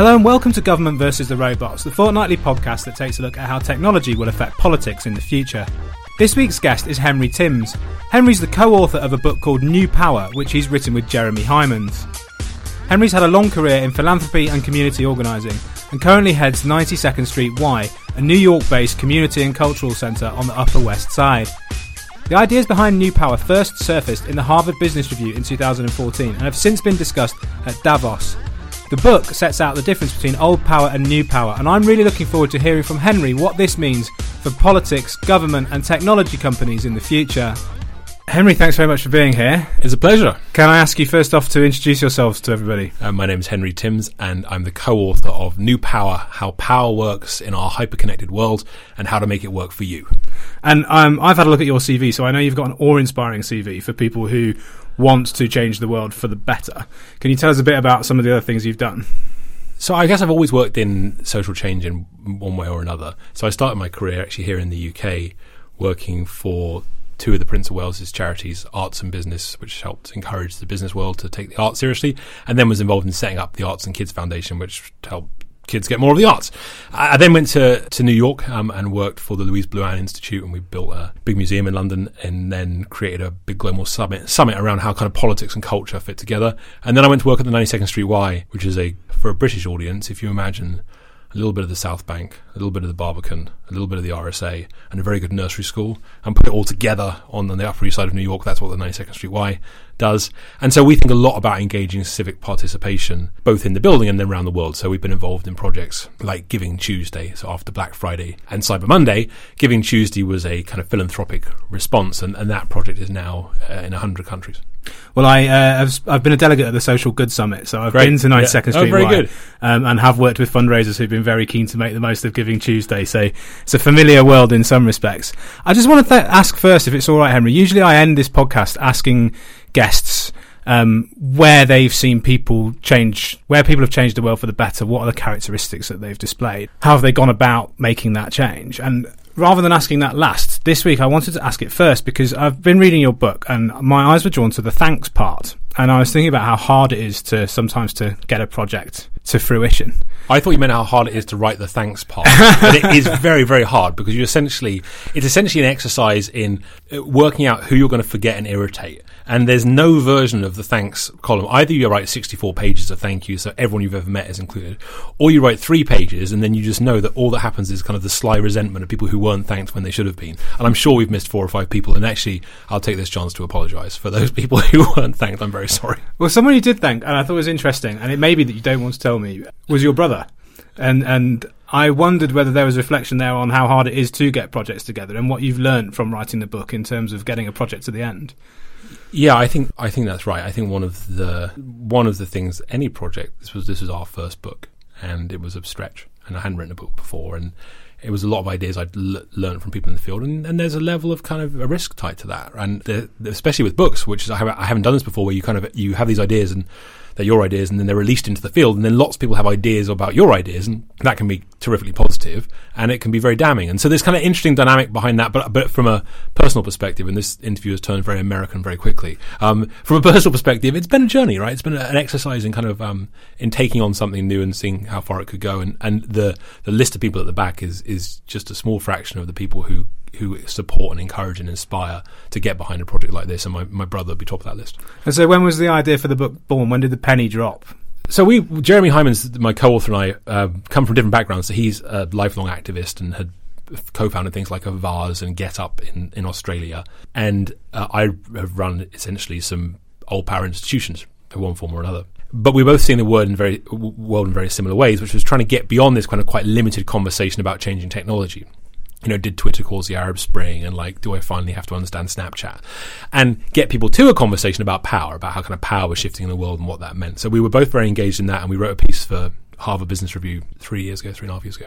Hello and welcome to Government versus the Robots, the fortnightly podcast that takes a look at how technology will affect politics in the future. This week's guest is Henry Timms. Henry's the co author of a book called New Power, which he's written with Jeremy Heimans. Henry's had a long career in philanthropy and community organising and currently heads 92nd Street Y, a New York based community and cultural centre on the Upper West Side. The ideas behind New Power first surfaced in the Harvard Business Review in 2014 and have since been discussed at Davos, the book sets out the difference between old power and new power, and I'm really looking forward to hearing from Henry what this means for politics, government, and technology companies in the future. Henry, thanks very much for being here. It's a pleasure. Can I ask you first off to introduce yourselves to everybody? Uh, my name is Henry Timms, and I'm the co author of New Power How Power Works in Our Hyperconnected World and How to Make It Work for You. And um, I've had a look at your CV, so I know you've got an awe inspiring CV for people who want to change the world for the better. Can you tell us a bit about some of the other things you've done? So I guess I've always worked in social change in one way or another. So I started my career actually here in the UK working for two of the Prince of Wales's charities, Arts and Business, which helped encourage the business world to take the arts seriously, and then was involved in setting up the Arts and Kids Foundation, which helped kids get more of the arts. I, then went to, to New York um, and worked for the Louise Blouin Institute, and we built a big museum in London, and then created a big global summit summit around how kind of politics and culture fit together. And then I went to work at the 92nd Street Y, which is a for a British audience, if you imagine a little bit of the South Bank, a little bit of the Barbican, a little bit of the RSA, and a very good nursery school, and put it all together on the Upper East Side of New York. That's what the 92nd Street Y does. And so we think a lot about engaging civic participation, both in the building and then around the world. So we've been involved in projects like Giving Tuesday. So after Black Friday and Cyber Monday, Giving Tuesday was a kind of philanthropic response, and, and that project is now uh, in 100 countries. Well, I uh, have, I've been a delegate at the Social Good Summit, so I've Great. been to 92nd Yeah. Street Oh, very Y, good. Um, and have worked with fundraisers who've been very keen to make the most of Giving Tuesday. So it's a familiar world in some respects. I just want to th- ask first, if it's all right, Henry. Usually, I end this podcast asking guests um, where they've seen people change, where people have changed the world for the better. What are the characteristics that they've displayed? How have they gone about making that change? And rather than asking that last, this week I wanted to ask it first because I've been reading your book and my eyes were drawn to the thanks part. And I was thinking about how hard it is to sometimes to get a project to fruition. I thought you meant how hard it is to write the thanks part, but it is very, very hard because you essentially it's essentially an exercise in uh, working out who you're going to forget and irritate. And there's no version of the thanks column. Either you write 64 pages of thank you, so everyone you've ever met is included, or you write three pages, and then you just know that all that happens is kind of the sly resentment of people who weren't thanked when they should have been. And I'm sure we've missed four or five people. And actually, I'll take this chance to apologise for those people who weren't thanked. I'm very sorry. Well, someone you did thank, and I thought was interesting, and it may be that you don't want to tell me, was your brother. And and I wondered whether there was reflection there on how hard it is to get projects together and what you've learned from writing the book in terms of getting a project to the end. Yeah, I think I think that's right. I think one of the one of the things any project this was this was our first book and it was a stretch and I hadn't written a book before and it was a lot of ideas I'd l- learned from people in the field and, and there's a level of kind of a risk tied to that and the, especially with books which I haven't, I haven't done this before where you kind of you have these ideas and they're your ideas and then they're released into the field and then lots of people have ideas about your ideas and that can be terrifically positive and it can be very damning and so there's kind of interesting dynamic behind that but but from a personal perspective, and this interview has turned very American very quickly. Um, from a personal perspective, it's been a journey, right? It's been an exercise in kind of um, in taking on something new and seeing how far it could go. And, and the the list of people at the back is is just a small fraction of the people who who support and encourage and inspire to get behind a project like this. And my, my brother would be top of that list. And so, when was the idea for the book born? When did the penny drop? So we, Jeremy Heimans my co-author, and I uh, come from different backgrounds. So he's a lifelong activist and had co-founded things like Avaaz and Get Up in, in Australia, and uh, I have run essentially some old power institutions in one form or another. But we're both seen the world in very world in very similar ways, which was trying to get beyond this kind of quite limited conversation about changing technology you know, did Twitter cause the Arab Spring? And like, do I finally have to understand Snapchat? And get people to a conversation about power, about how kind of power was shifting in the world and what that meant. So we were both very engaged in that, and we wrote a piece for Harvard Business Review three years ago, three and a half years ago,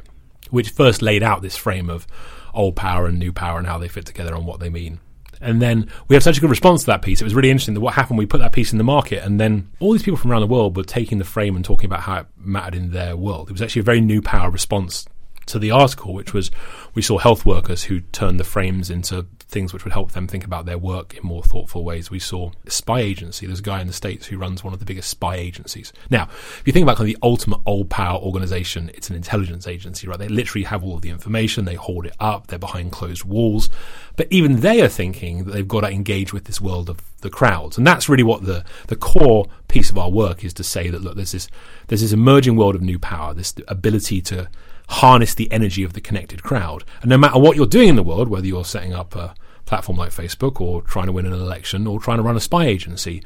which first laid out this frame of old power and new power and how they fit together and what they mean. And then we had such a good response to that piece. It was really interesting that what happened, we put that piece in the market, and then all these people from around the world were taking the frame and talking about how it mattered in their world. It was actually a very new power response to the article, which was we saw health workers who turned the frames into things which would help them think about their work in more thoughtful ways. We saw a spy agency. There's a guy in the States who runs one of the biggest spy agencies. Now, if you think about kind of the ultimate old power organization, it's an intelligence agency, right? They literally have all of the information, they hoard it up, they're behind closed walls. But even they are thinking that they've got to engage with this world of the crowds. And that's really what the, the core piece of our work is to say that look, there's this there's this emerging world of new power, this ability to harness the energy of the connected crowd. And no matter what you're doing in the world, whether you're setting up a platform like Facebook or trying to win an election or trying to run a spy agency,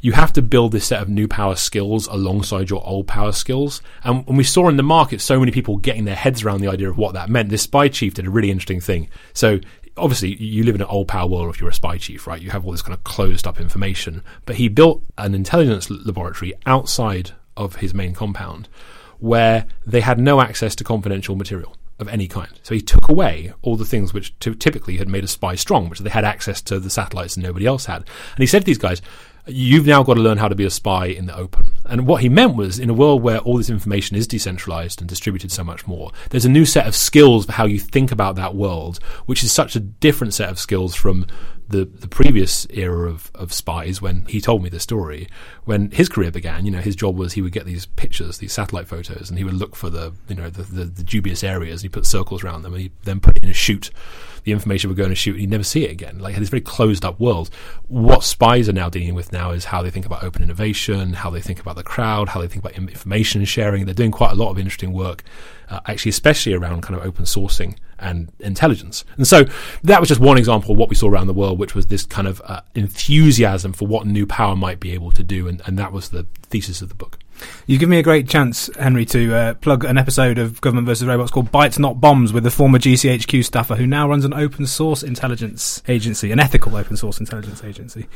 you have to build this set of new power skills alongside your old power skills. And, and we saw in the market so many people getting their heads around the idea of what that meant. This spy chief did a really interesting thing. So obviously you live in an old power world if you're a spy chief, right? You have all this kind of closed up information. But he built an intelligence laboratory outside of his main compound where they had no access to confidential material of any kind. So he took away all the things which t- typically had made a spy strong, which they had access to the satellites and nobody else had. And he said to these guys, You've now got to learn how to be a spy in the open. And what he meant was, in a world where all this information is decentralized and distributed so much more, there's a new set of skills for how you think about that world, which is such a different set of skills from the, the previous era of, of spies when he told me the story. When his career began, you know, his job was he would get these pictures, these satellite photos, and he would look for the, you know, the, the, the dubious areas. And he put circles around them, and he then put in a chute The information would go in a chute and he'd never see it again. Like, this very closed up world. What spies are now dealing with now is how they think about open innovation, how they think about the crowd, how they think about information sharing. They're doing quite a lot of interesting work uh, actually, especially around kind of open sourcing and intelligence. And so that was just one example of what we saw around the world, which was this kind of uh, enthusiasm for what new power might be able to do. And, and that was the thesis of the book. You give me a great chance, Henry, to uh, plug an episode of Government versus Robots called "Bites Not Bombs with the former GCHQ staffer who now runs an open source intelligence agency, an ethical open source intelligence agency.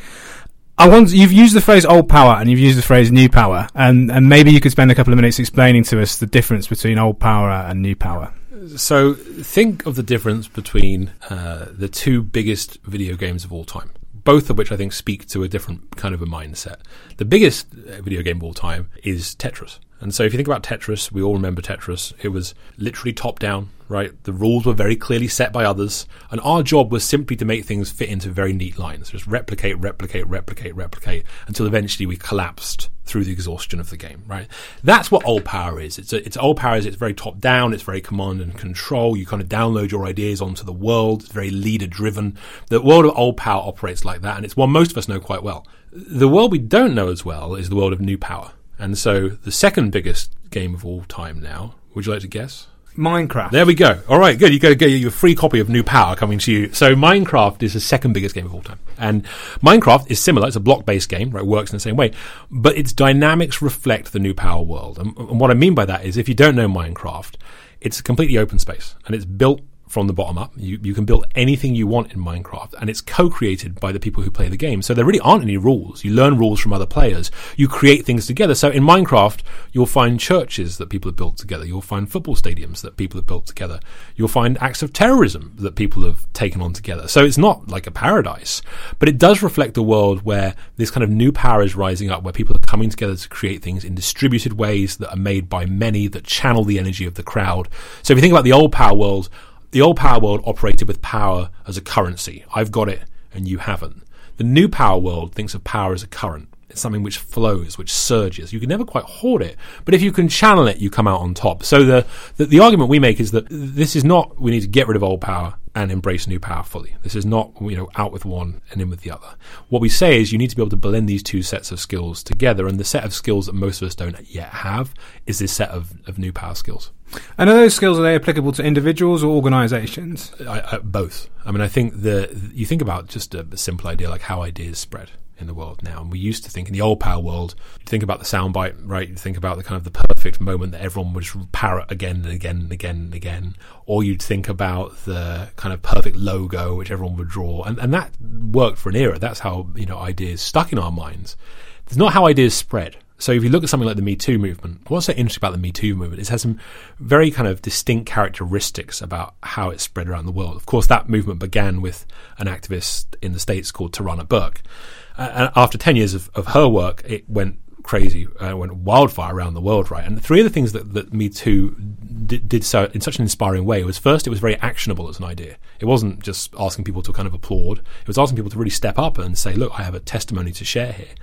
I want you've used the phrase old power and you've used the phrase new power, and and maybe you could spend a couple of minutes explaining to us the difference between old power and new power. So think of the difference between uh, the two biggest video games of all time, both of which I think speak to a different kind of a mindset. The biggest uh, video game of all time is Tetris. And so if you think about Tetris, we all remember Tetris. It was literally top down, right? The rules were very clearly set by others, and our job was simply to make things fit into very neat lines. Just replicate, replicate, replicate, replicate until eventually we collapsed through the exhaustion of the game, right? That's what old power is. It's a, it's old power is it's very top down, it's very command and control. You kind of download your ideas onto the world. It's very leader driven. The world of old power operates like that, and it's one most of us know quite well. The world we don't know as well is the world of new power. And so the second biggest game of all time now, would you like to guess? Minecraft. There we go. All right, good. You go get your free copy of New Power coming to you. So Minecraft is the second biggest game of all time, and Minecraft is similar. It's a block-based game, right? It works in the same way, but its dynamics reflect the New Power world. And, and what I mean by that is, if you don't know Minecraft, it's a completely open space, and it's built from the bottom up. You, you can build anything you want in Minecraft, and it's co-created by the people who play the game. So there really aren't any rules. You learn rules from other players. You create things together. So in Minecraft, you'll find churches that people have built together. You'll find football stadiums that people have built together. You'll find acts of terrorism that people have taken on together. So it's not like a paradise, but it does reflect a world where this kind of new power is rising up, where people are coming together to create things in distributed ways that are made by many that channel the energy of the crowd. So if you think about the old power world, The old power world operated with power as a currency. I've got it and you haven't. The new power world thinks of power as a current. It's something which flows, which surges. You can never quite hoard it, but if you can channel it, you come out on top. So the, the, the argument we make is that this is not we need to get rid of old power and embrace new power fully. This is not you know out with one and in with the other. What we say is you need to be able to blend these two sets of skills together, and the set of skills that most of us don't yet have is this set of, of new power skills. And are those skills are they applicable to individuals or organisations? Both. I mean, I think the you think about just a, a simple idea like how ideas spread in the world now. And we used to think in the old power world, you think about the soundbite, right? You think about the kind of the perfect moment that everyone would parrot again and again and again and again. Or you'd think about the kind of perfect logo which everyone would draw. And, and that worked for an era. That's how, you know, ideas stuck in our minds. It's not how ideas spread. So if you look at something like the Me Too movement, what's so interesting about the Me Too movement is it has some very kind of distinct characteristics about how it spread around the world. Of course, that movement began with an activist in the States called Tarana Burke. Uh, and after 10 years of, of her work, it went crazy, uh, went wildfire around the world, right? And three of the things that, that Me Too did, did, so in such an inspiring way was first, it was very actionable as an idea. It wasn't just asking people to kind of applaud, it was asking people to really step up and say, look, I have a testimony to share here.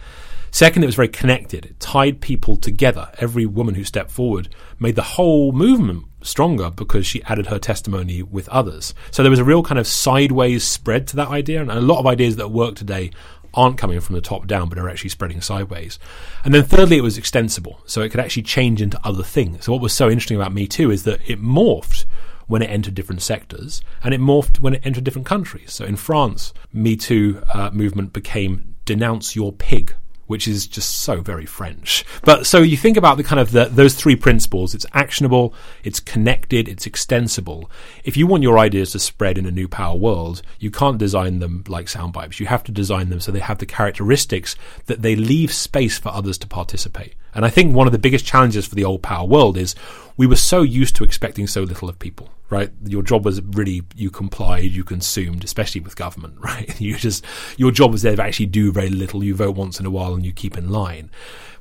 Second, it was very connected. It tied people together. Every woman who stepped forward made the whole movement stronger because she added her testimony with others. So there was a real kind of sideways spread to that idea, and a lot of ideas that work today aren't coming from the top down but are actually spreading sideways. And then thirdly, it was extensible, so it could actually change into other things. So what was so interesting about Me Too is that it morphed when it entered different sectors, and it morphed when it entered different countries. So in France, Me Too uh, movement became denounce your pig which is just so very French. But so you think about the kind of the, those three principles. It's actionable, it's connected, it's extensible. If you want your ideas to spread in a new power world, you can't design them like sound bites. You have to design them so they have the characteristics that they leave space for others to participate. And I think one of the biggest challenges for the old power world is we were so used to expecting so little of people, right? Your job was really you complied, you consumed, especially with government, right? You just your job was there to actually do very little. You vote once in a while and you keep in line.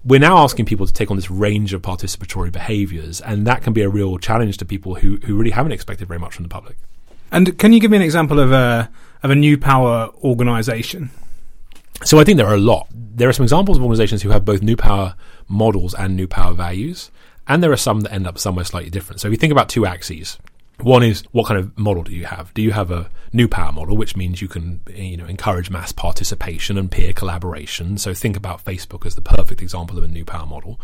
We're now asking people to take on this range of participatory behaviours, and that can be a real challenge to people who who really haven't expected very much from the public. And can you give me an example of a of a new power organisation? So I think there are a lot. There are some examples of organisations who have both new power models and new power values. And there are some that end up somewhere slightly different. So if you think about two axes, one is what kind of model do you have? Do you have a new power model, which means you can you know encourage mass participation and peer collaboration? So think about Facebook as the perfect example of a new power model.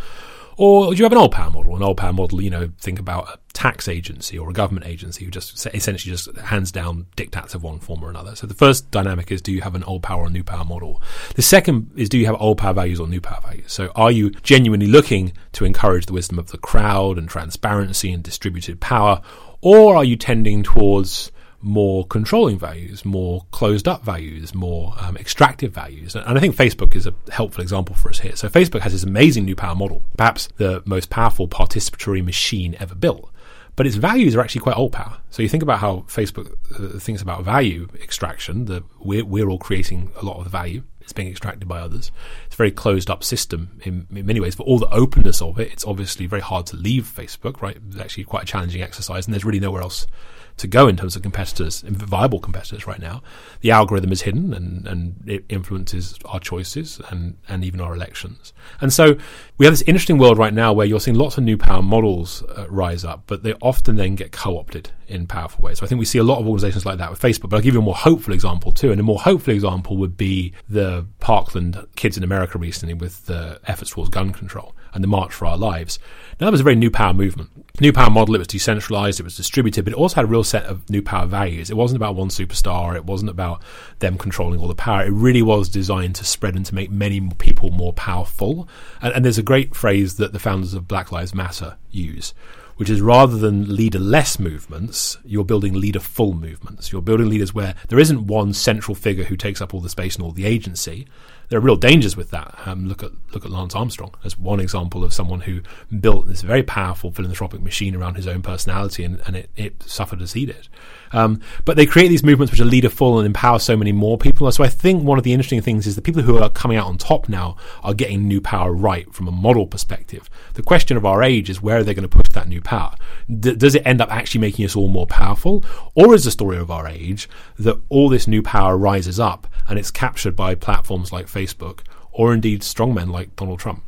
Or do you have an old power model? An old power model, you know, think about a tax agency or a government agency who just essentially just hands down dictats of one form or another. So the first dynamic is do you have an old power or new power model? The second is do you have old power values or new power values? So are you genuinely looking to encourage the wisdom of the crowd and transparency and distributed power? Or are you tending towards more controlling values, more closed up values, more um, extractive values. And I think Facebook is a helpful example for us here. So Facebook has this amazing new power model, perhaps the most powerful participatory machine ever built. But its values are actually quite old power. So you think about how Facebook uh, thinks about value extraction, we're, we're all creating a lot of the value. It's being extracted by others. It's a very closed up system in, in, many ways. For all the openness of it, it's obviously very hard to leave Facebook, right? It's actually quite a challenging exercise, and there's really nowhere else to go in terms of competitors, viable competitors right now. The algorithm is hidden and, and it influences our choices and, and even our elections. And so we have this interesting world right now where you're seeing lots of new power models uh, rise up, but they often then get co opted in powerful ways. So I think we see a lot of organizations like that with Facebook, but I'll give you a more hopeful example too. And a more hopeful example would be the Parkland kids in America recently with the efforts towards gun control and the March for Our Lives. Now, that was a very new power movement. New power model, it was decentralized, it was distributed, but it also had a real set of new power values. It wasn't about one superstar, it wasn't about them controlling all the power. It really was designed to spread and to make many people more powerful. And, and there's a great phrase that the founders of Black Lives Matter use, which is rather than leader-less movements, you're building leader-full movements. You're building leaders where there isn't one central figure who takes up all the space and all the agency, there are real dangers with that. Um, look at look at Lance Armstrong as one example of someone who built this very powerful philanthropic machine around his own personality, and, and it, it suffered as he did. Um, but they create these movements which are leaderful and empower so many more people. So I think one of the interesting things is the people who are coming out on top now are getting new power right from a model perspective. The question of our age is where are they going to push that new power? D- does it end up actually making us all more powerful, or is the story of our age that all this new power rises up and it's captured by platforms like Facebook, or indeed strongmen like Donald Trump?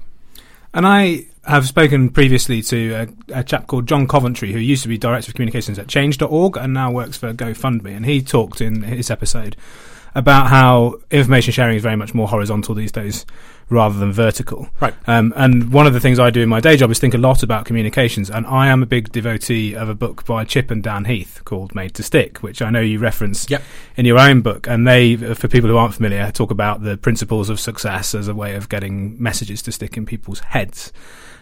And I have spoken previously to a, a, chap called John Coventry, who used to be Director of Communications at Change.org and now works for GoFundMe. And he talked in his episode about how information sharing is very much more horizontal these days rather than vertical. Right. Um, and one of the things I do in my day job is think a lot about communications. And I am a big devotee of a book by Chip and Dan Heath called Made to Stick, which I know you reference yep. in your own book. And they, for people who aren't familiar, talk about the principles of success as a way of getting messages to stick in people's heads.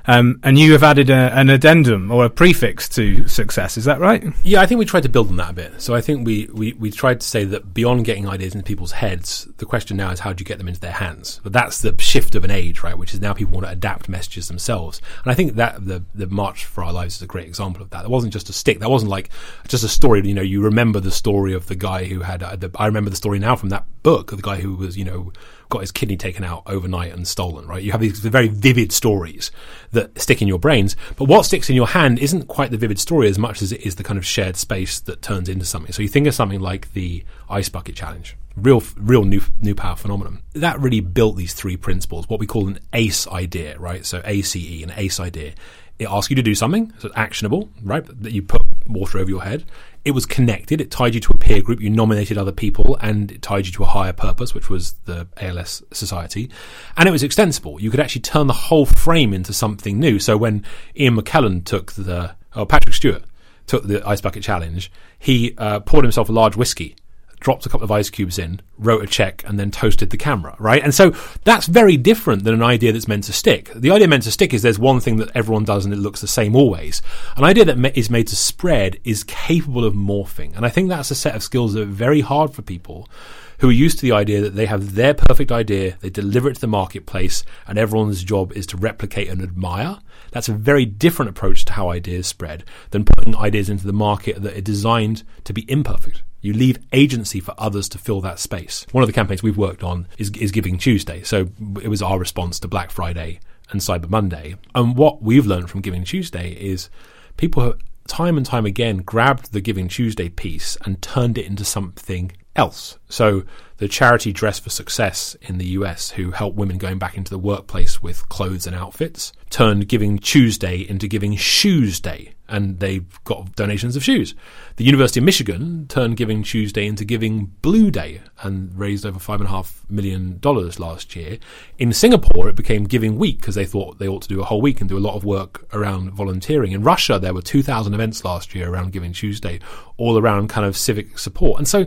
Um, and you have added a, an addendum or a prefix to success. Is that right? Yeah, I think we tried to build on that a bit. So I think we, we, we tried to say that beyond getting ideas into people's heads, the question now is how do you get them into their hands? But that's the shift of an age, right? Which is now people want to adapt messages themselves. And I think that the, the March for Our Lives is a great example of that. It wasn't just a stick. That wasn't like just a story. You know, you remember the story of the guy who had, uh, the, I remember the story now from that book of the guy who was, you know, got his kidney taken out overnight and stolen, right? You have these very vivid stories that stick in your brains, but what sticks in your hand isn't quite the vivid story as much as it is the kind of shared space that turns into something. So you think of something like the ice bucket challenge. Real, real new, new power phenomenon. That really built these three principles, what we call an ACE idea, right? So ACE, an ACE idea. It asks you to do something, so it's actionable, right? That you put water over your head. It was connected. It tied you to a peer group. You nominated other people and it tied you to a higher purpose, which was the ALS Society. And it was extensible. You could actually turn the whole frame into something new. So when Ian McKellen took the, oh, Patrick Stewart took the Ice Bucket Challenge, he uh, poured himself a large whiskey dropped a couple of ice cubes in, wrote a check, and then toasted the camera, right? And so that's very different than an idea that's meant to stick. The idea meant to stick is there's one thing that everyone does and it looks the same always. An idea that is made to spread is capable of morphing. And I think that's a set of skills that are very hard for people who are used to the idea that they have their perfect idea, they deliver it to the marketplace, and everyone's job is to replicate and admire. That's a very different approach to how ideas spread than putting ideas into the market that are designed to be imperfect. You leave agency for others to fill that space. One of the campaigns we've worked on is, is Giving Tuesday. So it was our response to Black Friday and Cyber Monday. And what we've learned from Giving Tuesday is people have time and time again grabbed the Giving Tuesday piece and turned it into something else. So the charity Dress for Success in the US, who help women going back into the workplace with clothes and outfits, turned Giving Tuesday into Giving Shoes Day and they got donations of shoes. The University of Michigan turned Giving Tuesday into Giving Blue Day and raised over five and a half million dollars last year. In Singapore, it became Giving Week because they thought they ought to do a whole week and do a lot of work around volunteering. In Russia, there were 2,000 events last year around Giving Tuesday, all around kind of civic support. And so,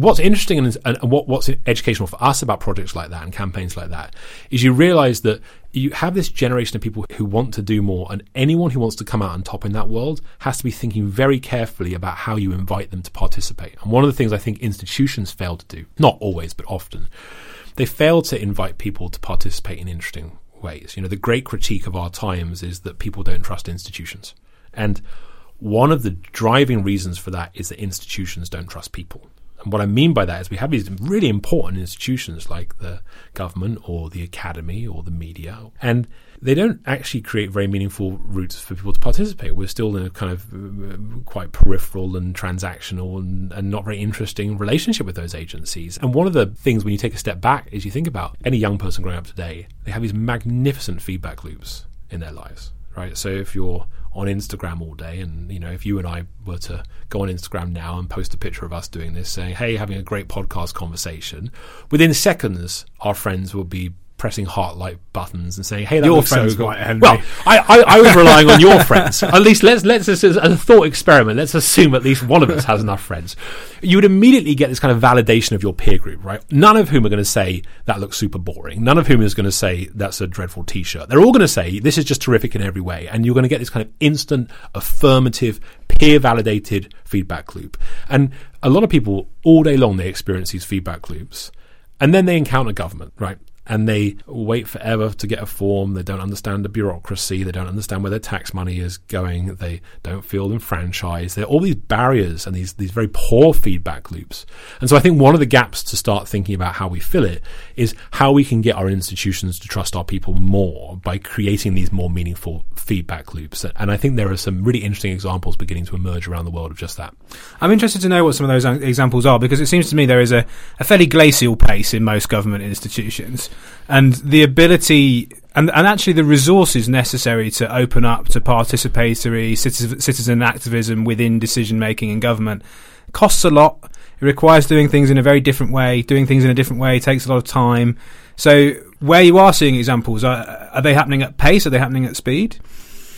what's interesting and, and what, what's educational for us about projects like that and campaigns like that is you realize that you have this generation of people who want to do more, and anyone who wants to come out on top in that world has to be thinking very carefully about how you invite them to participate. And one of the things I think institutions fail to do, not always, but often, they fail to invite people to participate in interesting ways. You know, the great critique of our times is that people don't trust institutions. And one of the driving reasons for that is that institutions don't trust people. And what I mean by that is we have these really important institutions like the government or the academy or the media, and they don't actually create very meaningful routes for people to participate. We're still in a kind of uh, quite peripheral and transactional and, and, not very interesting relationship with those agencies. And one of the things when you take a step back is you think about any young person growing up today, they have these magnificent feedback loops in their lives, right? So if you're on Instagram all day. And, you know, if you and I were to go on Instagram now and post a picture of us doing this, saying, hey, having a great podcast conversation, within seconds, our friends will be pressing heart like buttons and saying, "Hey, that your friends so Henry. Well, I, I, I, was relying on your friends. At least let's let's as a thought experiment. Let's assume at least one of us has enough friends. You would immediately get this kind of validation of your peer group, right? None of whom are going to say that looks super boring. None of whom is going to say that's a dreadful T-shirt. They're all going to say this is just terrific in every way, and you're going to get this kind of instant, affirmative, peer validated feedback loop. And a lot of people all day long they experience these feedback loops And then they encounter government, right? And they wait forever to get a form. They don't understand the bureaucracy. They don't understand where their tax money is going. They don't feel enfranchised. There are all these barriers and these, these very poor feedback loops. And so I think one of the gaps to start thinking about how we fill it is how we can get our institutions to trust our people more by creating these more meaningful feedback loops. And I think there are some really interesting examples beginning to emerge around the world of just that. I'm interested to know what some of those examples are because it seems to me there is a, a fairly glacial pace in most government institutions and the ability and, and actually the resources necessary to open up to participatory citizen, activism within decision making in government costs a lot. It requires doing things in a very different way. Doing things in a different way takes a lot of time. So, where you are seeing examples, are, are they happening at pace? Are they happening at speed?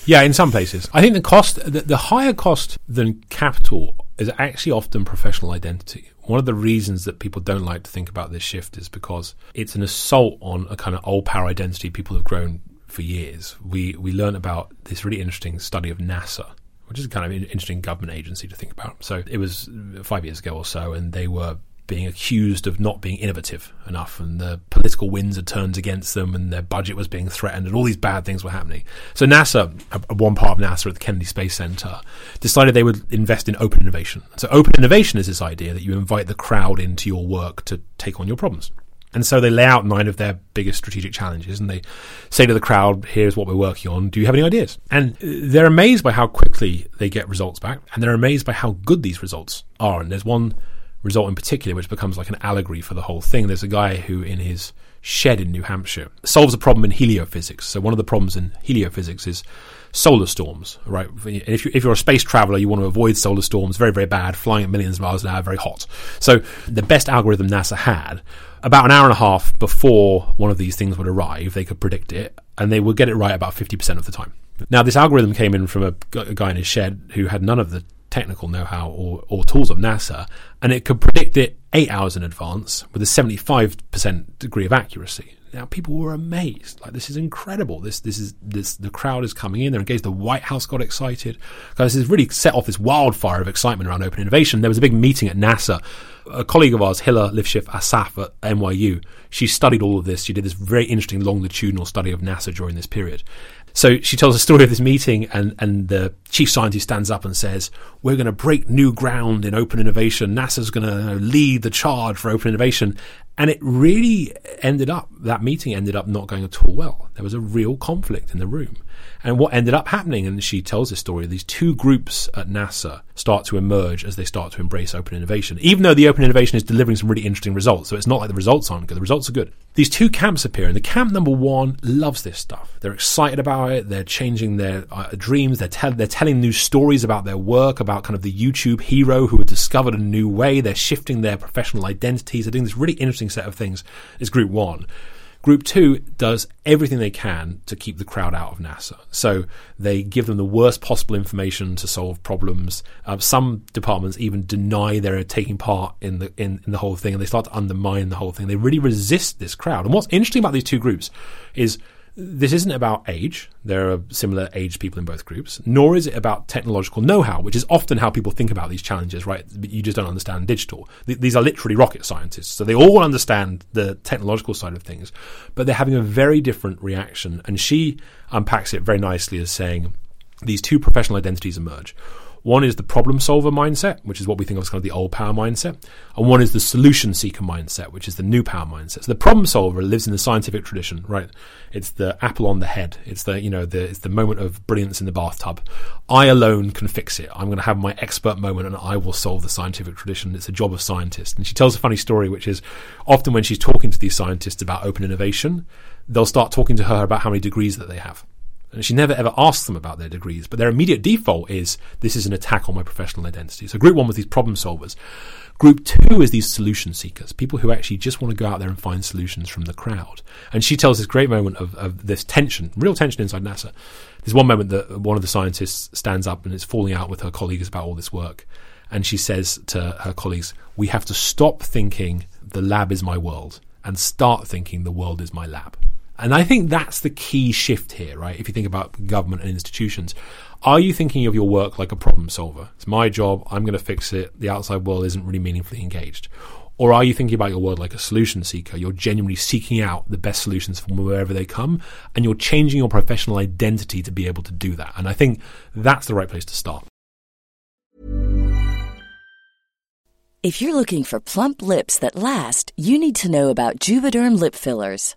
Yeah, in some places. I think the cost, the, the higher cost than capital is actually often professional identity. One of the reasons that people don't like to think about this shift is because it's an assault on a kind of old power identity people have grown for years. We we learned about this really interesting study of NASA, which is kind of an interesting government agency to think about. So it was five years ago or so, and they were being accused of not being innovative enough, and the political winds had turned against them, and their budget was being threatened, and all these bad things were happening. So NASA, one part of NASA at the Kennedy Space Center, decided they would invest in open innovation. So open innovation is this idea that you invite the crowd into your work to take on your problems. And so they lay out nine of their biggest strategic challenges and they say to the crowd, here's what we're working on. Do you have any ideas? And they're amazed by how quickly they get results back and they're amazed by how good these results are. And there's one result in particular, which becomes like an allegory for the whole thing. There's a guy who, in his shed in New Hampshire, solves a problem in heliophysics. So one of the problems in heliophysics is solar storms, right? If, you, you're a space traveler, you want to avoid solar storms, very, very bad, flying at millions of miles an hour, very hot. So the best algorithm NASA had, about an hour and a half before one of these things would arrive, they could predict it, and they would get it right about 50% of the time. Now, this algorithm came in from a guy in his shed who had none of the technical know-how or, or tools of NASA, and it could predict it eight hours in advance with a 75% degree of accuracy. Now people were amazed. Like this is incredible. This this is this the crowd is coming in. They're engaged. The White House got excited. Because this has really set off this wildfire of excitement around open innovation. There was a big meeting at NASA. A colleague of ours, Hila Lifshitz Assaf at NYU, she studied all of this. She did this very interesting longitudinal study of NASA during this period. So she tells a story of this meeting, and, and the chief scientist stands up and says, We're going to break new ground in open innovation. NASA's going to lead the charge for open innovation. And it really ended up, that meeting ended up not going at all well. There was a real conflict in the room. And what ended up happening, and she tells this story, these two groups at NASA start to emerge as they start to embrace open innovation. Even though the open innovation is delivering some really interesting results, so it's not like the results aren't good, the results are good. These two camps appear, and the camp number one loves this stuff. They're excited about it, they're changing their uh, dreams, they're, te- they're telling new stories about their work, about kind of the YouTube hero who had discovered a new way, they're shifting their professional identities, they're doing this really interesting set of things. Is group one. Group two does everything they can to keep the crowd out of NASA. So they give them the worst possible information to solve problems. Um, some departments even deny they're taking part in the in, in the whole thing, and they start to undermine the whole thing. They really resist this crowd. And what's interesting about these two groups is this isn't about age. There are similar aged people in both groups, nor is it about technological know-how, which is often how people think about these challenges, right? You just don't understand digital. these are literally rocket scientists. So they all understand the technological side of things, but they're having a very different reaction. And she unpacks it very nicely as saying these two professional identities emerge. One is the problem solver mindset, which is what we think of as kind of the old power mindset, and one is the solution seeker mindset, which is the new power mindset. So the problem solver lives in the scientific tradition, right? It's the apple on the head. It's the you know the it's the moment of brilliance in the bathtub. I alone can fix it. I'm going to have my expert moment, and I will solve the scientific tradition. It's a job of scientists. And she tells a funny story, which is often when she's talking to these scientists about open innovation, they'll start talking to her about how many degrees that they have. And she never ever asks them about their degrees, but their immediate default is this is an attack on my professional identity. So group one was these problem solvers. Group two is these solution seekers, people who actually just want to go out there and find solutions from the crowd. And she tells this great moment of, of this tension, real tension inside NASA. There's one moment that one of the scientists stands up and is falling out with her colleagues about all this work. And she says to her colleagues, We have to stop thinking the lab is my world and start thinking the world is my lab. And I think that's the key shift here, right? If you think about government and institutions, are you thinking of your work like a problem solver? It's my job, I'm going to fix it, the outside world isn't really meaningfully engaged. Or are you thinking about your world like a solution seeker? You're genuinely seeking out the best solutions from wherever they come, and you're changing your professional identity to be able to do that. And I think that's the right place to start. If you're looking for plump lips that last, you need to know about Juvederm lip fillers.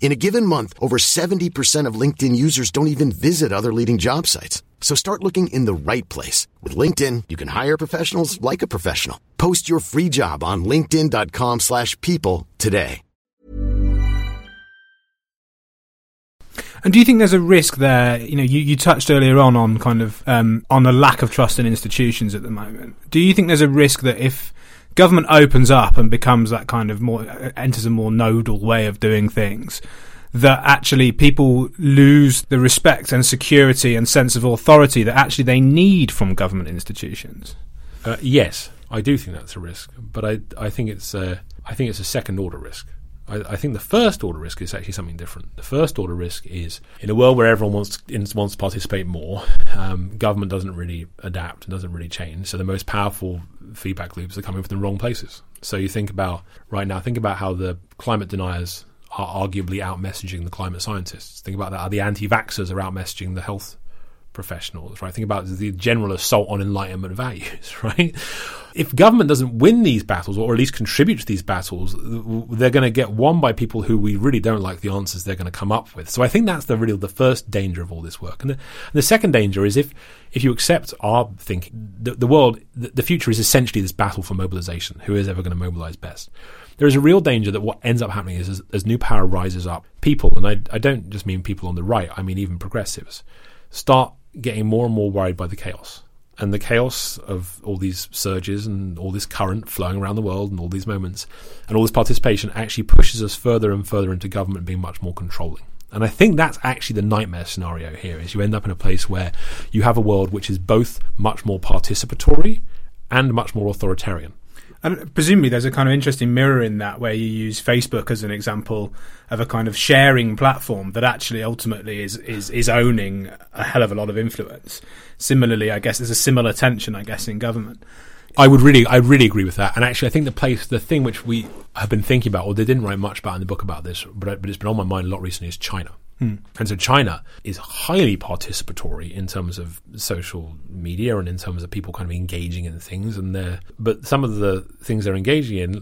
In a given month, over 70% of LinkedIn users don't even visit other leading job sites. So start looking in the right place. With LinkedIn, you can hire professionals like a professional. Post your free job on linkedin.com slash people today. And do you think there's a risk there? You know, you, you touched earlier on on kind of um, on a lack of trust in institutions at the moment. Do you think there's a risk that if government opens up and becomes that kind of more enters a more nodal way of doing things, that actually people lose the respect and security and sense of authority that actually they need from government institutions? Uh, yes, I do think that's a risk, but I I think it's a, I think it's a second order risk. I, I, think the first order risk is actually something different. The first order risk is in a world where everyone wants wants to participate more, um, government doesn't really adapt and doesn't really change. So the most powerful feedback loops are coming from the wrong places. So you think about right now, think about how the climate deniers are arguably out messaging the climate scientists. Think about that. How the anti-vaxxers are out messaging the health professionals, right? Think about the general assault on enlightenment values, right? If government doesn't win these battles, or at least contribute to these battles, they're going to get won by people who we really don't like the answers they're going to come up with. So I think that's the really the first danger of all this work. And the, and the second danger is if if you accept our thinking, the, the world, the, the future is essentially this battle for mobilization. Who is ever going to mobilize best? there is a real danger that what ends up happening is as, as new power rises up, people, and I, I, don't just mean people on the right, I mean even progressives, start getting more and more worried by the chaos. And the chaos of all these surges and all this current flowing around the world and all these moments and all this participation actually pushes us further and further into government being much more controlling. And I think that's actually the nightmare scenario here is you end up in a place where you have a world which is both much more participatory and much more authoritarian. And presumably, there's a kind of interesting mirror in that where you use Facebook as an example of a kind of sharing platform that actually ultimately is is is owning a hell of a lot of influence. Similarly, I guess there's a similar tension, I guess, in government. I would really, I really agree with that. And actually, I think the place, the thing which we have been thinking about, or they didn't write much about in the book about this, but, but it's been on my mind a lot recently, is China. Hmm. And so China is highly participatory in terms of social media and in terms of people kind of engaging in things. And they're, but some of the things they're engaging in,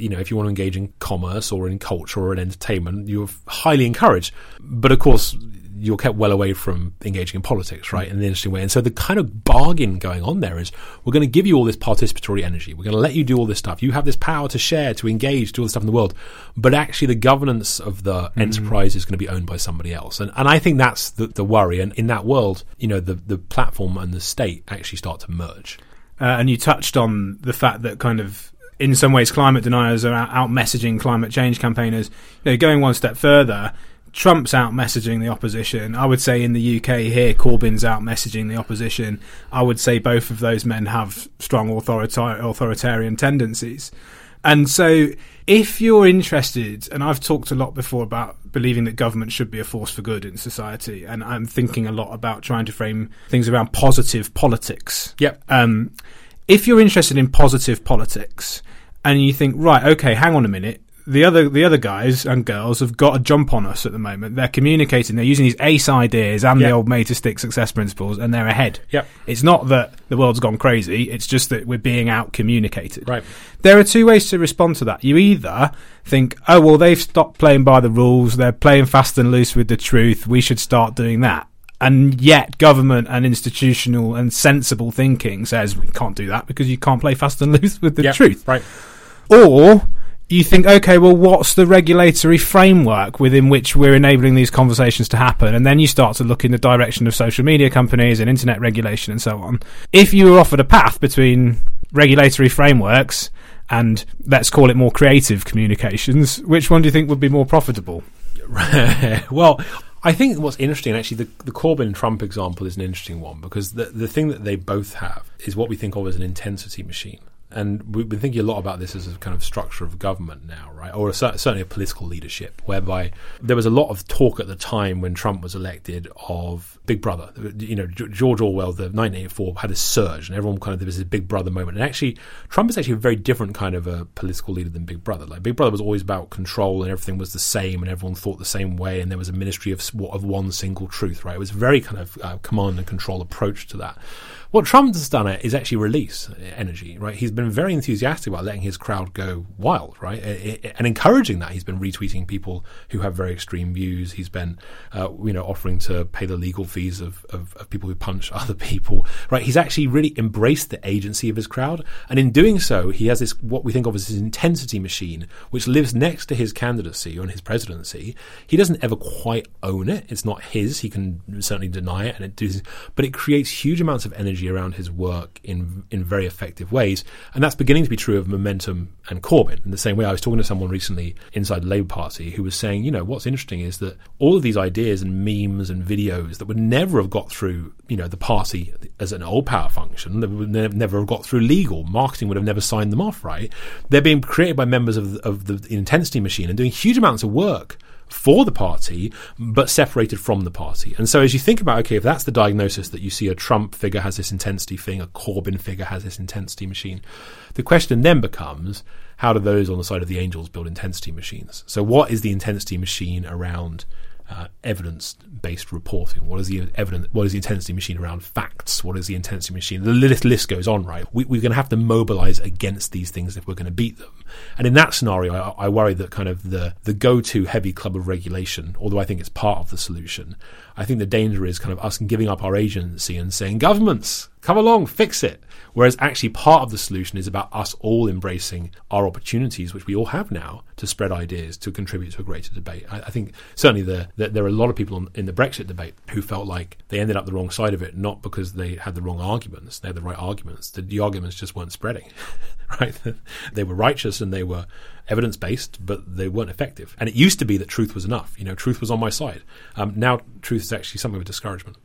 you know, if you want to engage in commerce or in culture or in entertainment, you're highly encouraged. But of course, you're kept well away from engaging in politics, right? In an interesting way. And so the kind of bargain going on there is we're going to give you all this participatory energy. We're going to let you do all this stuff. You have this power to share, to engage, do all this stuff in the world. But actually, the governance of the mm-hmm. enterprise is going to be owned by somebody else. And, and I think that's the, the worry. And in that world, you know, the, the platform and the state actually start to merge. Uh, and you touched on the fact that kind of in some ways climate deniers are out messaging climate change campaigners. You know, going one step further, Trump's out messaging the opposition. I would say in the UK here, Corbyn's out messaging the opposition. I would say both of those men have strong authorita- authoritarian tendencies. And so, if you're interested, and I've talked a lot before about believing that government should be a force for good in society, and I'm thinking a lot about trying to frame things around positive politics. Yep. Um, if you're interested in positive politics, and you think, right, okay, hang on a minute, the other the other guys and girls have got a jump on us at the moment. They're communicating. They're using these ace ideas and yep. the old made to stick success principles, and they're ahead. Yep. It's not that the world's gone crazy. It's just that we're being out communicated. Right. There are two ways to respond to that. You either think, oh well, they've stopped playing by the rules. They're playing fast and loose with the truth. We should start doing that. And yet, government and institutional and sensible thinking says we can't do that because you can't play fast and loose with the yep. truth. Right. Or you think, okay, well, what's the regulatory framework within which we're enabling these conversations to happen? And then you start to look in the direction of social media companies and internet regulation and so on. If you were offered a path between regulatory frameworks and let's call it more creative communications, which one do you think would be more profitable? well, I think what's interesting, actually, the, the Corbyn Trump example is an interesting one because the, the thing that they both have is what we think of as an intensity machine and we've been thinking a lot about this as a kind of structure of government now, right? Or a, certainly a political leadership, whereby there was a lot of talk at the time when Trump was elected of Big Brother. You know, George Orwell, the 1984, had a surge, and everyone kind of there was a Big Brother moment. And actually, Trump is actually a very different kind of a political leader than Big Brother. Like Big Brother was always about control, and everything was the same, and everyone thought the same way, and there was a ministry of of one single truth, right? It was very kind of uh, command and control approach to that. What Trump has done uh, is actually release uh, energy, right? He's been very enthusiastic about letting his crowd go wild, right? Uh, and encouraging that. He's been retweeting people who have very extreme views. He's been, uh, you know, offering to pay the legal fees of, of, of, people who punch other people, right? He's actually really embraced the agency of his crowd. And in doing so, he has this, what we think of as his intensity machine, which lives next to his candidacy and his presidency. He doesn't ever quite own it. It's not his. He can certainly deny it and it does, but it creates huge amounts of energy around his work in in very effective ways, and that's beginning to be true of Momentum and Corbyn. In the same way, I was talking to someone recently inside the Labour Party who was saying, you know, what's interesting is that all of these ideas and memes and videos that would never have got through, you know, the party as an old power function, that would never have got through legal marketing, would have never signed them off. Right? They're being created by members of of the intensity machine and doing huge amounts of work for the party, but separated from the party. And so as you think about, okay, if that's the diagnosis that you see a Trump figure has this intensity thing, a Corbyn figure has this intensity machine, the question then becomes, how do those on the side of the angels build intensity machines? So what is the intensity machine around uh, evidence-based reporting? What is the evidence? What is the intensity machine around facts? What is the intensity machine? The list, list goes on, right? We, are going to have to mobilize against these things if we're going to beat them. And in that scenario, I, I worry that kind of the the go-to heavy club of regulation, although I think it's part of the solution, I think the danger is kind of us giving up our agency and saying, governments, come along, fix it. Whereas actually part of the solution is about us all embracing our opportunities, which we all have now, to spread ideas, to contribute to a greater debate. I, I think certainly the, the, there are a lot of people on, in the Brexit debate who felt like they ended up the wrong side of it, not because they had the wrong arguments, they had the right arguments. The, the arguments just weren't spreading, right? they were righteous and they were evidence based, but they weren't effective. And it used to be that truth was enough. You know, truth was on my side. Um, now, truth is actually something of a discouragement.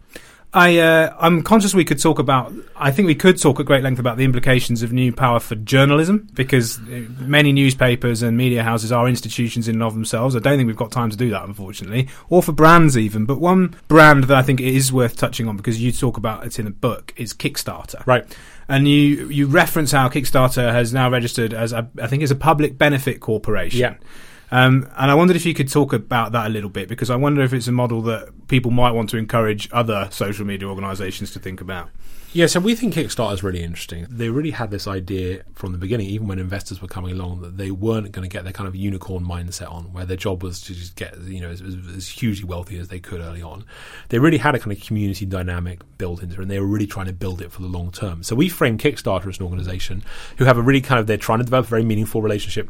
I uh, I'm conscious we could talk about. I think we could talk at great length about the implications of new power for journalism because uh, many newspapers and media houses are institutions in and of themselves. I don't think we've got time to do that, unfortunately, or for brands even. But one brand that I think is worth touching on because you talk about it in the book is Kickstarter, right? and you you reference how Kickstarter has now registered as a, I think as a public benefit corporation. Yeah. Um, and I wondered if you could talk about that a little bit because I wonder if it's a model that people might want to encourage other social media organisations to think about. Yeah, so we think Kickstarter is really interesting. They really had this idea from the beginning, even when investors were coming along, that they weren't going to get their kind of unicorn mindset on, where their job was to just get, you know, as, as hugely wealthy as they could early on. They really had a kind of community dynamic built into it, and they were really trying to build it for the long term. So we frame Kickstarter as an organization who have a really kind of, they're trying to develop a very meaningful relationship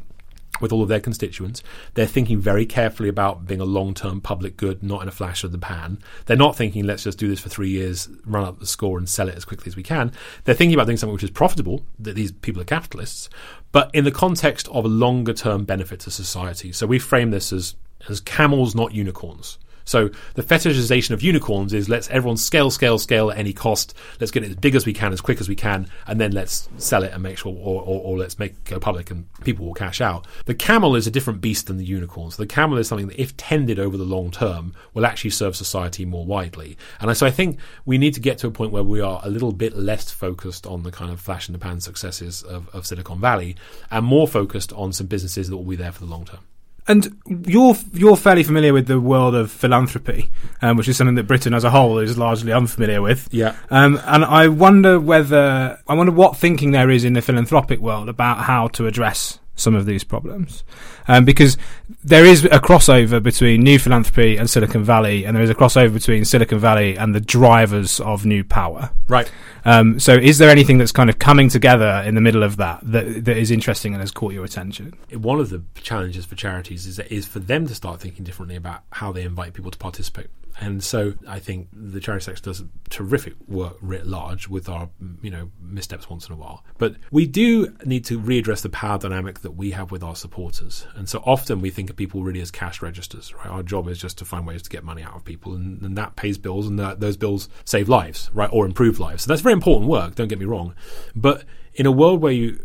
with all of their constituents. They're thinking very carefully about being a long term public good, not in a flash of the pan. They're not thinking, let's just do this for three years, run up the score, and sell it as quickly as we can. They're thinking about doing something which is profitable, that these people are capitalists, but in the context of a longer term benefit to society. So we frame this as, as camels, not unicorns. So the fetishization of unicorns is let's everyone scale, scale, scale at any cost. Let's get it as big as we can, as quick as we can, and then let's sell it and make sure, or, or, or let's make it go public and people will cash out. The camel is a different beast than the unicorns. The camel is something that, if tended over the long term, will actually serve society more widely. And so I think we need to get to a point where we are a little bit less focused on the kind of flash in the pan successes of, of Silicon Valley and more focused on some businesses that will be there for the long term. And you're you're fairly familiar with the world of philanthropy, um, which is something that Britain as a whole is largely unfamiliar with. Yeah. Um, and I wonder whether I wonder what thinking there is in the philanthropic world about how to address some of these problems. Um, because there is a crossover between new philanthropy and Silicon Valley, and there is a crossover between Silicon Valley and the drivers of new power. Right. Um, so, is there anything that's kind of coming together in the middle of that, that that is interesting and has caught your attention? One of the challenges for charities is is for them to start thinking differently about how they invite people to participate. And so I think the charity sector does terrific work writ large with our, you know, missteps once in a while. But we do need to readdress the power dynamic that we have with our supporters. And so often we think of people really as cash registers, right? Our job is just to find ways to get money out of people and, and that pays bills and that, those bills save lives, right? Or improve lives. So that's very important work, don't get me wrong. But in a world where you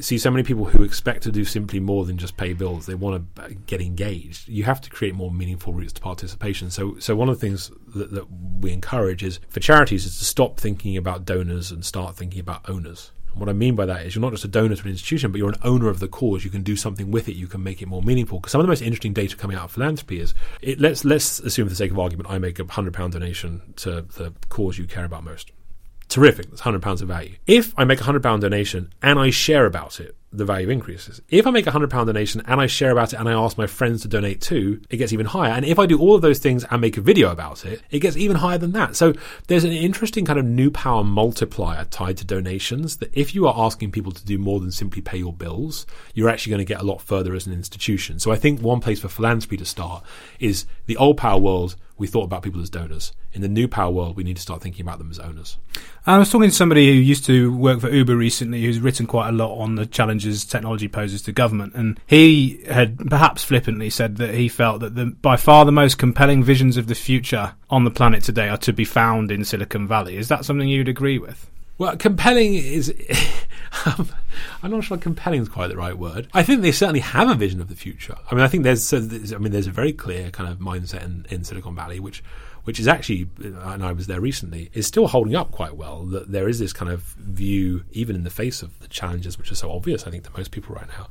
uh, see so many people who expect to do simply more than just pay bills, they want to get engaged. You have to create more meaningful routes to participation. So, so one of the things that, that we encourage is for charities is to stop thinking about donors and start thinking about owners. what I mean by that is you're not just a donor to an institution, but you're an owner of the cause. You can do something with it. You can make it more meaningful. Because some of the most interesting data coming out of philanthropy is it, let's let's assume for the sake of argument, I make a hundred pound donation to the cause you care about most terrific. That's hundred pounds of value. If I make a hundred pound donation and I share about it, the value increases. If I make a hundred pound donation and I share about it and I ask my friends to donate too, it gets even higher. And if I do all of those things and make a video about it, it gets even higher than that. So there's an interesting kind of new power multiplier tied to donations that if you are asking people to do more than simply pay your bills, you're actually going to get a lot further as an institution. So I think one place for philanthropy to start is the old power world we thought about people as donors. In the new power world, we need to start thinking about them as owners. I was talking to somebody who used to work for Uber recently, who's written quite a lot on the challenges technology poses to government, and he had perhaps flippantly said that he felt that the, by far the most compelling visions of the future on the planet today are to be found in Silicon Valley. Is that something you'd agree with? Well, compelling is. Um, I'm not sure compelling is quite the right word. I think they certainly have a vision of the future. I mean, I think there's. I mean, there's a very clear kind of mindset in, in Silicon Valley, which which is actually, uh, and I was there recently, is still holding up quite well. That there is this kind of view, even in the face of the challenges which are so obvious, I think, to most people right now,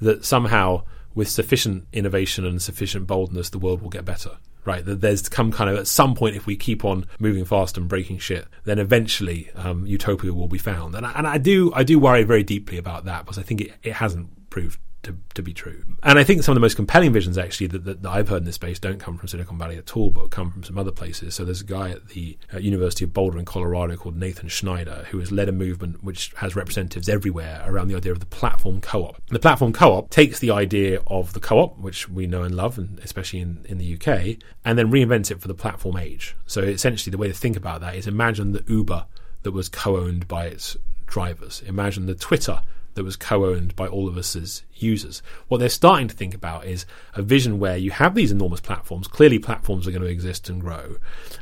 that somehow with sufficient innovation and sufficient boldness, the world will get better right? That there's come kind of at some point, if we keep on moving fast and breaking shit, then eventually um, utopia will be found. And I, and I do I do worry very deeply about that because I think it, it hasn't proved to, to be true. And I think some of the most compelling visions, actually, that, that, that, I've heard in this space don't come from Silicon Valley at all, but come from some other places. So there's a guy at the University of Boulder in Colorado called Nathan Schneider, who has led a movement which has representatives everywhere around the idea of the platform co-op. The platform co-op takes the idea of the co-op, which we know and love, and especially in, in the UK, and then reinvents it for the platform age. So essentially, the way to think about that is imagine the Uber that was co-owned by its drivers. Imagine the Twitter that was co-owned by all of us as users. What they're starting to think about is a vision where you have these enormous platforms. Clearly, platforms are going to exist and grow,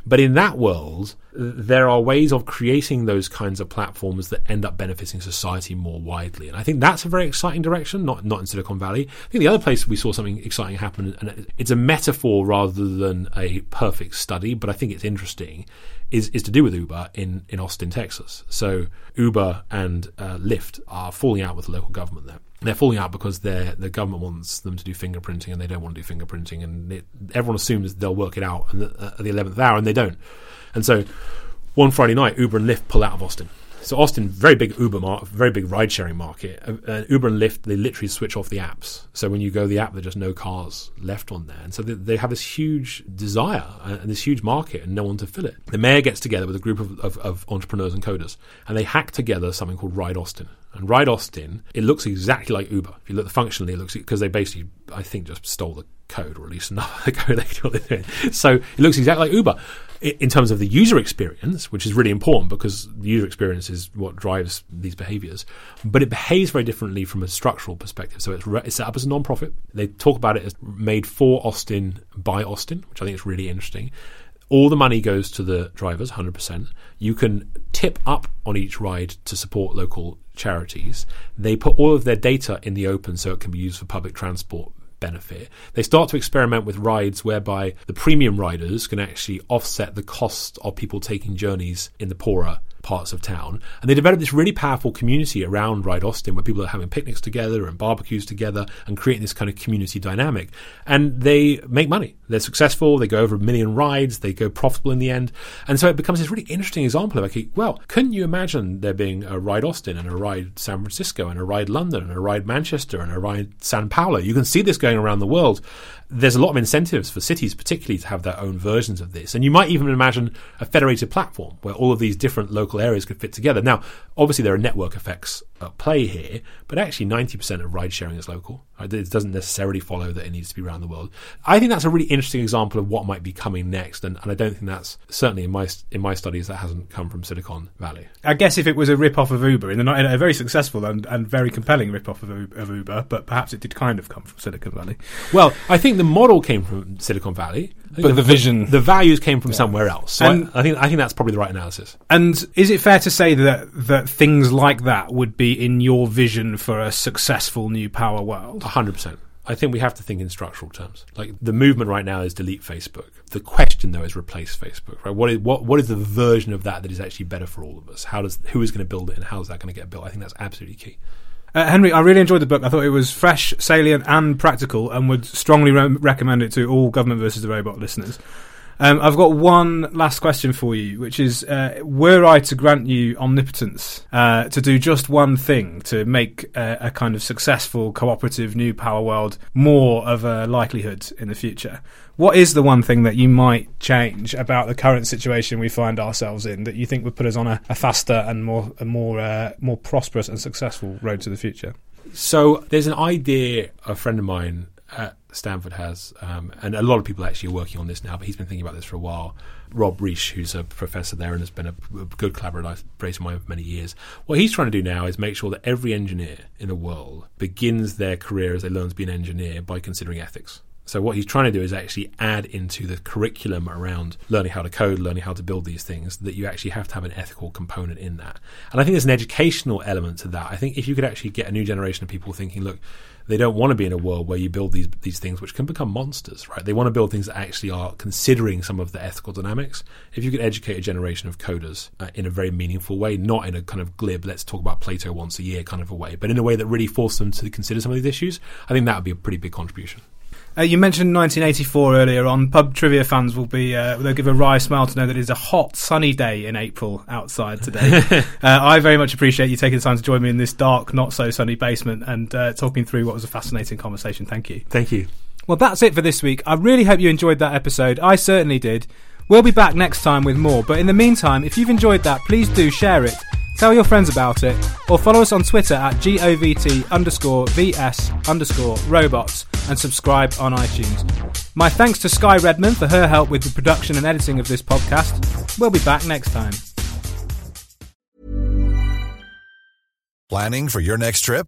but in that world, there are ways of creating those kinds of platforms that end up benefiting society more widely. And I think that's a very exciting direction. Not not in Silicon Valley. I think the other place we saw something exciting happen, and it's a metaphor rather than a perfect study, but I think it's interesting is, is to do with Uber in, in Austin, Texas. So Uber and uh, Lyft are falling out with the local government there. They're falling out because the government wants them to do fingerprinting and they don't want to do fingerprinting, and it, everyone assumes they'll work it out at the eleventh hour, and they don't. And so one Friday night, Uber and Lyft pull out of Austin. So Austin, very big Uber, mar- very big ride sharing market. Uh, uh, Uber and Lyft, they literally switch off the apps. So when you go the app, there's just no cars left on there, and so they, they have this huge desire and, and, this huge market, and no one to fill it. The mayor gets together with a group of, of, of entrepreneurs and coders, and they hack together something called Ride Austin. And Ride Austin, it looks exactly like Uber. If you look functionally, it looks because they basically, I think, just stole the code, or at least enough of code they do what they're doing. So it looks exactly like Uber in terms of the user experience, which is really important because the user experience is what drives these behaviors. But it behaves very differently from a structural perspective. So it's, re- it's set up as a non-profit. They talk about it as made for Austin by Austin, which I think is really interesting. All the money goes to the drivers, 100%. You can tip up on each ride to support local charities. They put all of their data in the open so it can be used for public transport benefit. They start to experiment with rides whereby the premium riders can actually offset the cost of people taking journeys in the poorer parts of town. And they developed this really powerful community around Ride Austin where people are having picnics together and barbecues together and creating this kind of community dynamic. And they make money. They're successful. They go over a million rides. They go profitable in the end. And so it becomes this really interesting example of, well, couldn't you imagine there being a Ride Austin and a Ride San Francisco and a Ride London and a Ride Manchester and a Ride San Paulo? You can see this going around the world there's a lot of incentives for cities, particularly, to have their own versions of this. And you might even imagine a federated platform where all of these different local areas could fit together. Now, obviously, there are network effects at play here, but actually, 90% of ride sharing is local. Uh, it doesn't necessarily follow that it needs to be around the world. I think that's a really interesting example of what might be coming next, and, and I don't think that's certainly in my in my studies that hasn't come from Silicon Valley. I guess if it was a rip off of Uber, in, the, a very successful and, and very compelling rip off of, of Uber, but perhaps it did kind of come from Silicon Valley. Well, I think the model came from Silicon Valley, but the, the vision, the, the, values came from yeah. somewhere else. So and, I, I, think I think that's probably the right analysis. And is it fair to say that that things like that would be in your vision for a successful new power world? hundred percent. I think we have to think in structural terms. Like the movement right now is delete Facebook. The question though is replace Facebook. Right? What is what what is the version of that that is actually better for all of us? How does who is going to build it and how is that going to get built? I think that's absolutely key. Uh, Henry, I really enjoyed the book. I thought it was fresh, salient, and practical, and would strongly re- recommend it to all Government versus the Robot listeners. Um, I've got one last question for you, which is: uh, Were I to grant you omnipotence uh, to do just one thing to make a, a kind of successful, cooperative new power world more of a likelihood in the future, what is the one thing that you might change about the current situation we find ourselves in that you think would put us on a, a faster and more a more uh, more prosperous and successful road to the future? So there's an idea a friend of mine Stanford has, um, and a lot of people actually are working on this now, but he's been thinking about this for a while. Rob Reich, who's a professor there and has been a, a good collaborator of mine for many years, what he's trying to do now is make sure that every engineer in the world begins their career as they learn to be an engineer by considering ethics. So what he's trying to do is actually add into the curriculum around learning how to code, learning how to build these things, that you actually have to have an ethical component in that. And I think there's an educational element to that. I think if you could actually get a new generation of people thinking, look, they don't want to be in a world where you build these these things which can become monsters, right? They want to build things that actually are considering some of the ethical dynamics. If you could educate a generation of coders uh, in a very meaningful way, not in a kind of glib, let's talk about Plato once a year kind of a way, but in a way that really forced them to consider some of these issues, I think that would be a pretty big contribution. Uh, you mentioned 1984 earlier on. Pub trivia fans will be uh, they'll give a wry smile to know that it is a hot, sunny day in April outside today. uh, I very much appreciate you taking the time to join me in this dark, not so sunny basement and uh, talking through what was a fascinating conversation. Thank you. Thank you. Well, that's it for this week. I really hope you enjoyed that episode. I certainly did. We'll be back next time with more. But in the meantime, if you've enjoyed that, please do share it Tell your friends about it, or follow us on Twitter at govt underscore vs underscore robots and subscribe on iTunes. My thanks to Sky Redman for her help with the production and editing of this podcast. We'll be back next time. Planning for your next trip?